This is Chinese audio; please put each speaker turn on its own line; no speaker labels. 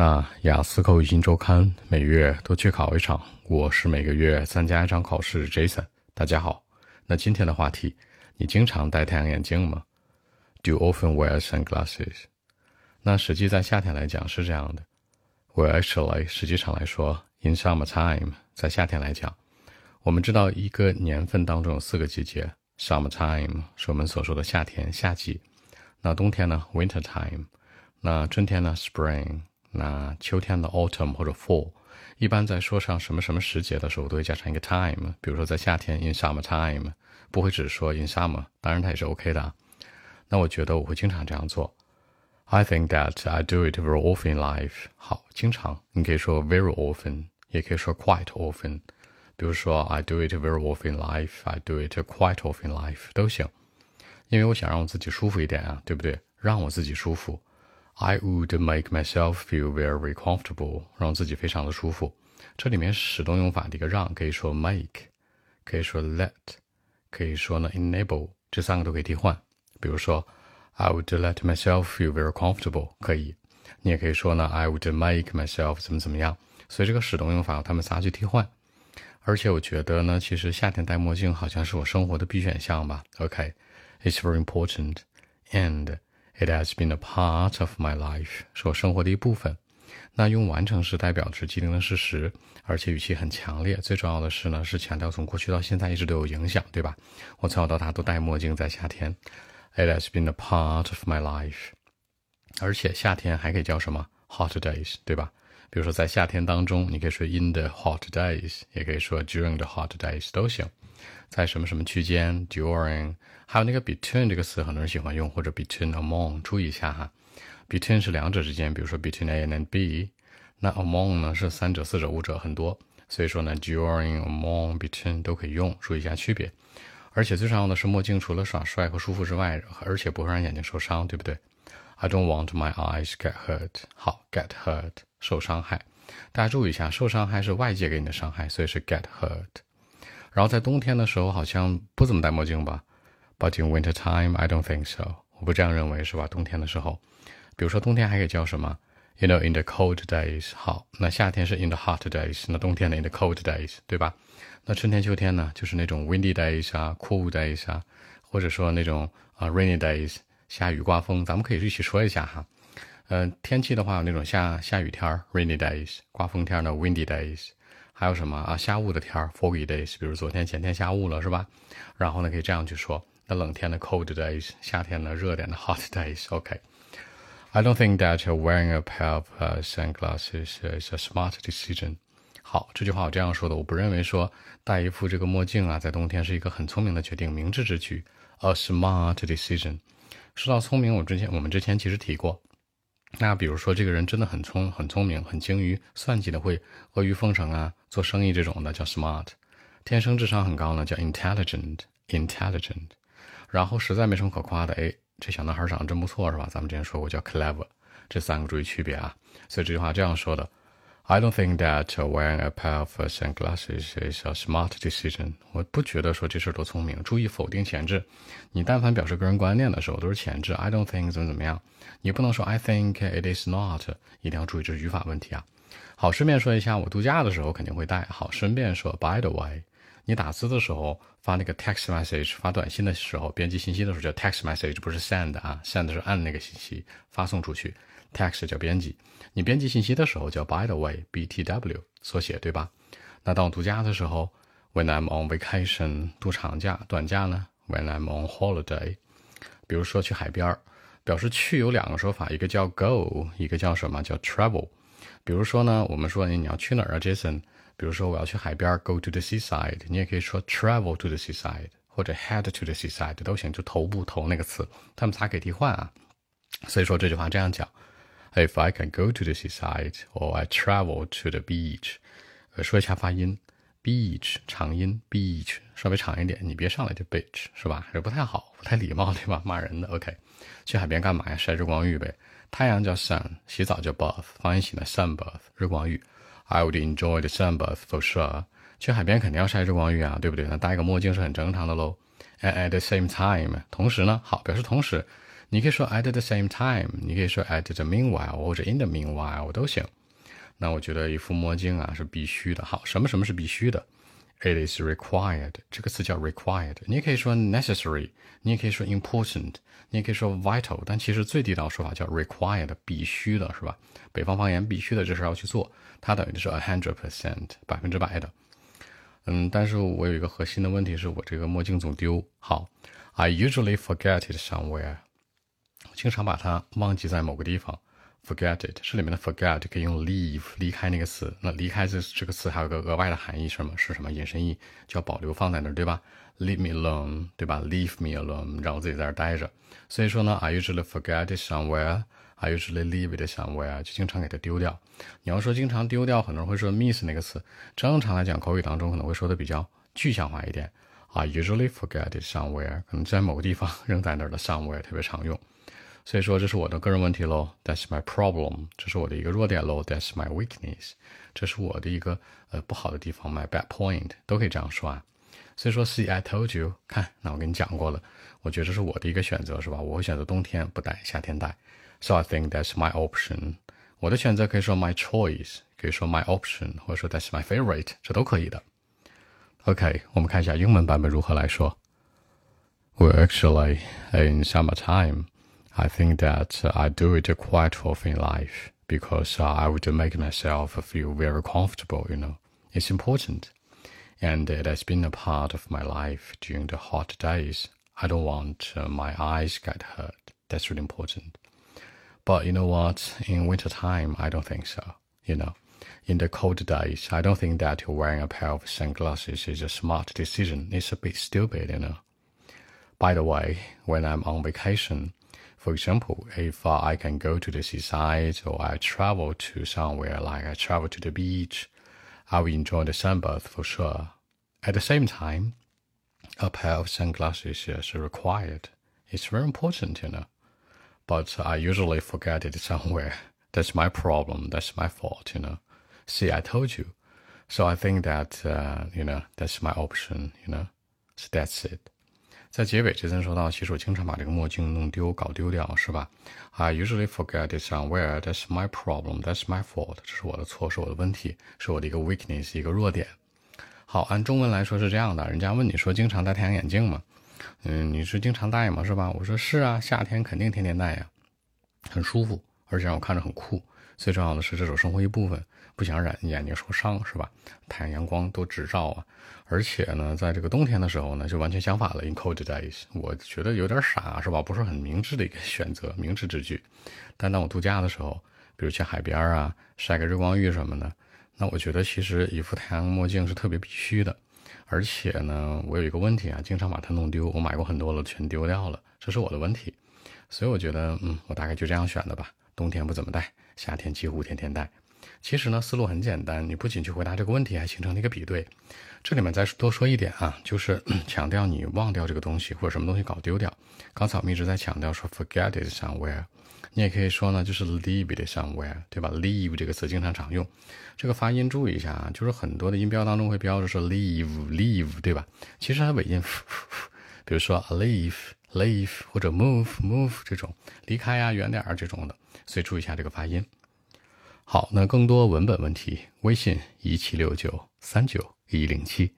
那雅思口语新周刊每月都去考一场，我是每个月参加一场考试。Jason，大家好。那今天的话题，你经常戴太阳眼镜吗？Do you often wear sunglasses？那实际在夏天来讲是这样的。Well, actually，实际上来说，in summertime，在夏天来讲，我们知道一个年份当中有四个季节，summertime 是我们所说的夏天、夏季。那冬天呢，winter time。那春天呢，spring。那秋天的 autumn 或者 fall，一般在说上什么什么时节的时候，都会加上一个 time。比如说在夏天 in summer time，不会只说 in summer，当然它也是 OK 的。那我觉得我会经常这样做。I think that I do it very often in life。好，经常你可以说 very often，也可以说 quite often。比如说 I do it very often in life，I do it quite often in life 都行。因为我想让我自己舒服一点啊，对不对？让我自己舒服。I would make myself feel very comfortable，让自己非常的舒服。这里面使动用法的一个让，可以说 make，可以说 let，可以说呢 enable，这三个都可以替换。比如说，I would let myself feel very comfortable，可以。你也可以说呢，I would make myself 怎么怎么样。所以这个使动用法，他们仨去替换。而且我觉得呢，其实夏天戴墨镜好像是我生活的必选项吧。OK，it's very important and It has been a part of my life，是我生活的一部分。那用完成时代表是既定的事实，而且语气很强烈。最重要的是呢，是强调从过去到现在一直都有影响，对吧？我从小到大都戴墨镜，在夏天。It has been a part of my life。而且夏天还可以叫什么？Hot days，对吧？比如说在夏天当中，你可以说 in the hot days，也可以说 during the hot days，都行。在什么什么区间，during，还有那个 between 这个词，很多人喜欢用，或者 between among，注意一下哈，between 是两者之间，比如说 between A and B，那 among 呢是三者、四者、五者很多，所以说呢 during、among、between 都可以用，注意一下区别。而且最重要的是墨镜除了耍帅和舒服之外，而且不会让眼睛受伤，对不对？I don't want my eyes get hurt。好，get hurt 受伤害，大家注意一下，受伤害是外界给你的伤害，所以是 get hurt。然后在冬天的时候好像不怎么戴墨镜吧，But in winter time I don't think so，我不这样认为是吧？冬天的时候，比如说冬天还可以叫什么？You know in the cold days，好，那夏天是 in the hot days，那冬天呢 in the cold days，对吧？那春天秋天呢就是那种 windy days 啊，cool days 啊，或者说那种啊 rainy days，下雨刮风，咱们可以一起说一下哈。嗯，天气的话那种下下雨天 rainy days，刮风天呢 windy days。还有什么啊？下雾的天，foggy days，比如昨天、前天下雾了，是吧？然后呢，可以这样去说：那冷天的 cold days，夏天的热点的 hot days。OK。I don't think that wearing a pair of sunglasses is a smart decision。好，这句话我这样说的，我不认为说戴一副这个墨镜啊，在冬天是一个很聪明的决定，明智之举。A smart decision。说到聪明，我之前我们之前其实提过。那比如说，这个人真的很聪、很聪明、很精于算计的，会阿谀奉承啊，做生意这种的叫 smart；天生智商很高呢，叫 intelligent，intelligent。然后实在没什么可夸的，哎，这小男孩长得真不错，是吧？咱们之前说过叫 clever。这三个注意区别啊。所以这句话这样说的。I don't think that wearing a pair of sunglasses is a smart decision。我不觉得说这事多聪明。注意否定前置，你但凡表示个人观念的时候都是前置。I don't think 怎么怎么样，你不能说 I think it is not。一定要注意这是语法问题啊。好，顺便说一下，我度假的时候肯定会带。好，顺便说，by the way，你打字的时候发那个 text message，发短信的时候，编辑信息的时候叫 text message，不是 send 啊，send 是按那个信息发送出去。Text 叫编辑，你编辑信息的时候叫 by the way，B T W 缩写，对吧？那当我度假的时候，When I'm on vacation，度长假、短假呢？When I'm on holiday，比如说去海边，表示去有两个说法，一个叫 go，一个叫什么叫 travel。比如说呢，我们说你要去哪儿啊，Jason？比如说我要去海边，Go to the seaside。你也可以说 travel to the seaside，或者 head to the seaside 都行，就头部头那个词，他们仨可以替换啊。所以说这句话这样讲。If I can go to the seaside or I travel to the beach，呃，说一下发音，beach 长音，beach 稍微长一点，你别上来就 beach 是吧？这不太好，不太礼貌对吧？骂人的。OK，去海边干嘛呀？晒日光浴呗。太阳叫 sun，洗澡叫 bath，放一起呢 sun bath 日光浴。I would enjoy the sun bath for sure。去海边肯定要晒日光浴啊，对不对？那戴个墨镜是很正常的喽。And at the same time，同时呢，好，表示同时。你可以说 at the same time，你可以说 at the meanwhile 或者 in the meanwhile 都行。那我觉得一副墨镜啊是必须的。好，什么什么是必须的？It is required。这个词叫 required。你也可以说 necessary，你也可以说 important，你也可以说 vital。但其实最地道说法叫 required，必须的是吧？北方方言必须的这事要去做，它等于就是 a hundred percent，百分之百的。嗯，但是我有一个核心的问题是我这个墨镜总丢。好，I usually forget it somewhere。经常把它忘记在某个地方。Forget it，这里面的 forget 可以用 leave 离开那个词。那离开这这个词还有个额外的含义，什么是什么？引申义叫保留放在那儿，对吧？Leave me alone，对吧？Leave me alone，让我自己在这儿待着。所以说呢，I usually forget it somewhere，I usually leave it somewhere，就经常给它丢掉。你要说经常丢掉，很多人会说 miss 那个词。正常来讲，口语当中可能会说的比较具象化一点。I usually forget it somewhere，可能在某个地方扔在那儿的 somewhere 特别常用。所以说这是我的个人问题喽，That's my problem，这是我的一个弱点喽，That's my weakness，这是我的一个呃不好的地方，my bad point，都可以这样说啊。所以说，See I told you，看，那我跟你讲过了，我觉得这是我的一个选择，是吧？我会选择冬天不戴，夏天戴。So I think that's my option，我的选择可以说 my choice，可以说 my option，或者说 That's my favorite，这都可以的。OK，我们看一下英文版本如何来说。Well, actually, in summertime. I think that I do it quite often in life because I would make myself feel very comfortable, you know. It's important. And it has been a part of my life during the hot days. I don't want uh, my eyes get hurt. That's really important. But you know what? In winter time, I don't think so. You know, in the cold days, I don't think that wearing a pair of sunglasses is a smart decision. It's a bit stupid, you know. By the way, when I'm on vacation, for example, if uh, I can go to the seaside or I travel to somewhere like I travel to the beach, I will enjoy the sunbath for sure. At the same time, a pair of sunglasses is required. It's very important, you know. But I usually forget it somewhere. That's my problem. That's my fault, you know. See, I told you. So I think that, uh, you know, that's my option, you know. So that's it. 在结尾，杰森说到：“其实我经常把这个墨镜弄丢、搞丢掉，是吧？I usually forget it somewhere. That's my problem. That's my fault. 这是我的错，是我的问题，是我的一个 weakness，一个弱点。好，按中文来说是这样的：人家问你说经常戴太阳眼镜吗？嗯，你是经常戴吗？是吧？我说是啊，夏天肯定天天戴呀，很舒服，而且让我看着很酷。最重要的是，这种生活一部分。”不想染眼睛受伤是吧？太阳阳光多直照啊！而且呢，在这个冬天的时候呢，就完全相反了。In cold days，我觉得有点傻是吧？不是很明智的一个选择，明智之举。但当我度假的时候，比如去海边啊，晒个日光浴什么的，那我觉得其实一副太阳墨镜是特别必须的。而且呢，我有一个问题啊，经常把它弄丢。我买过很多了，全丢掉了，这是我的问题。所以我觉得，嗯，我大概就这样选的吧。冬天不怎么戴，夏天几乎天天戴。其实呢，思路很简单，你不仅去回答这个问题，还形成了一个比对。这里面再多说一点啊，就是 强调你忘掉这个东西或者什么东西搞丢掉。刚才我们一直在强调说 forget it somewhere，你也可以说呢，就是 leave it somewhere，对吧？leave 这个词经常常用，这个发音注意一下啊，就是很多的音标当中会标着说 leave，leave，对吧？其实它尾音，比如说 leave Leave 或者 move，move 这种离开呀、远点啊这种的，所以注意一下这个发音。好，那更多文本问题，微信一七六九三九一零七。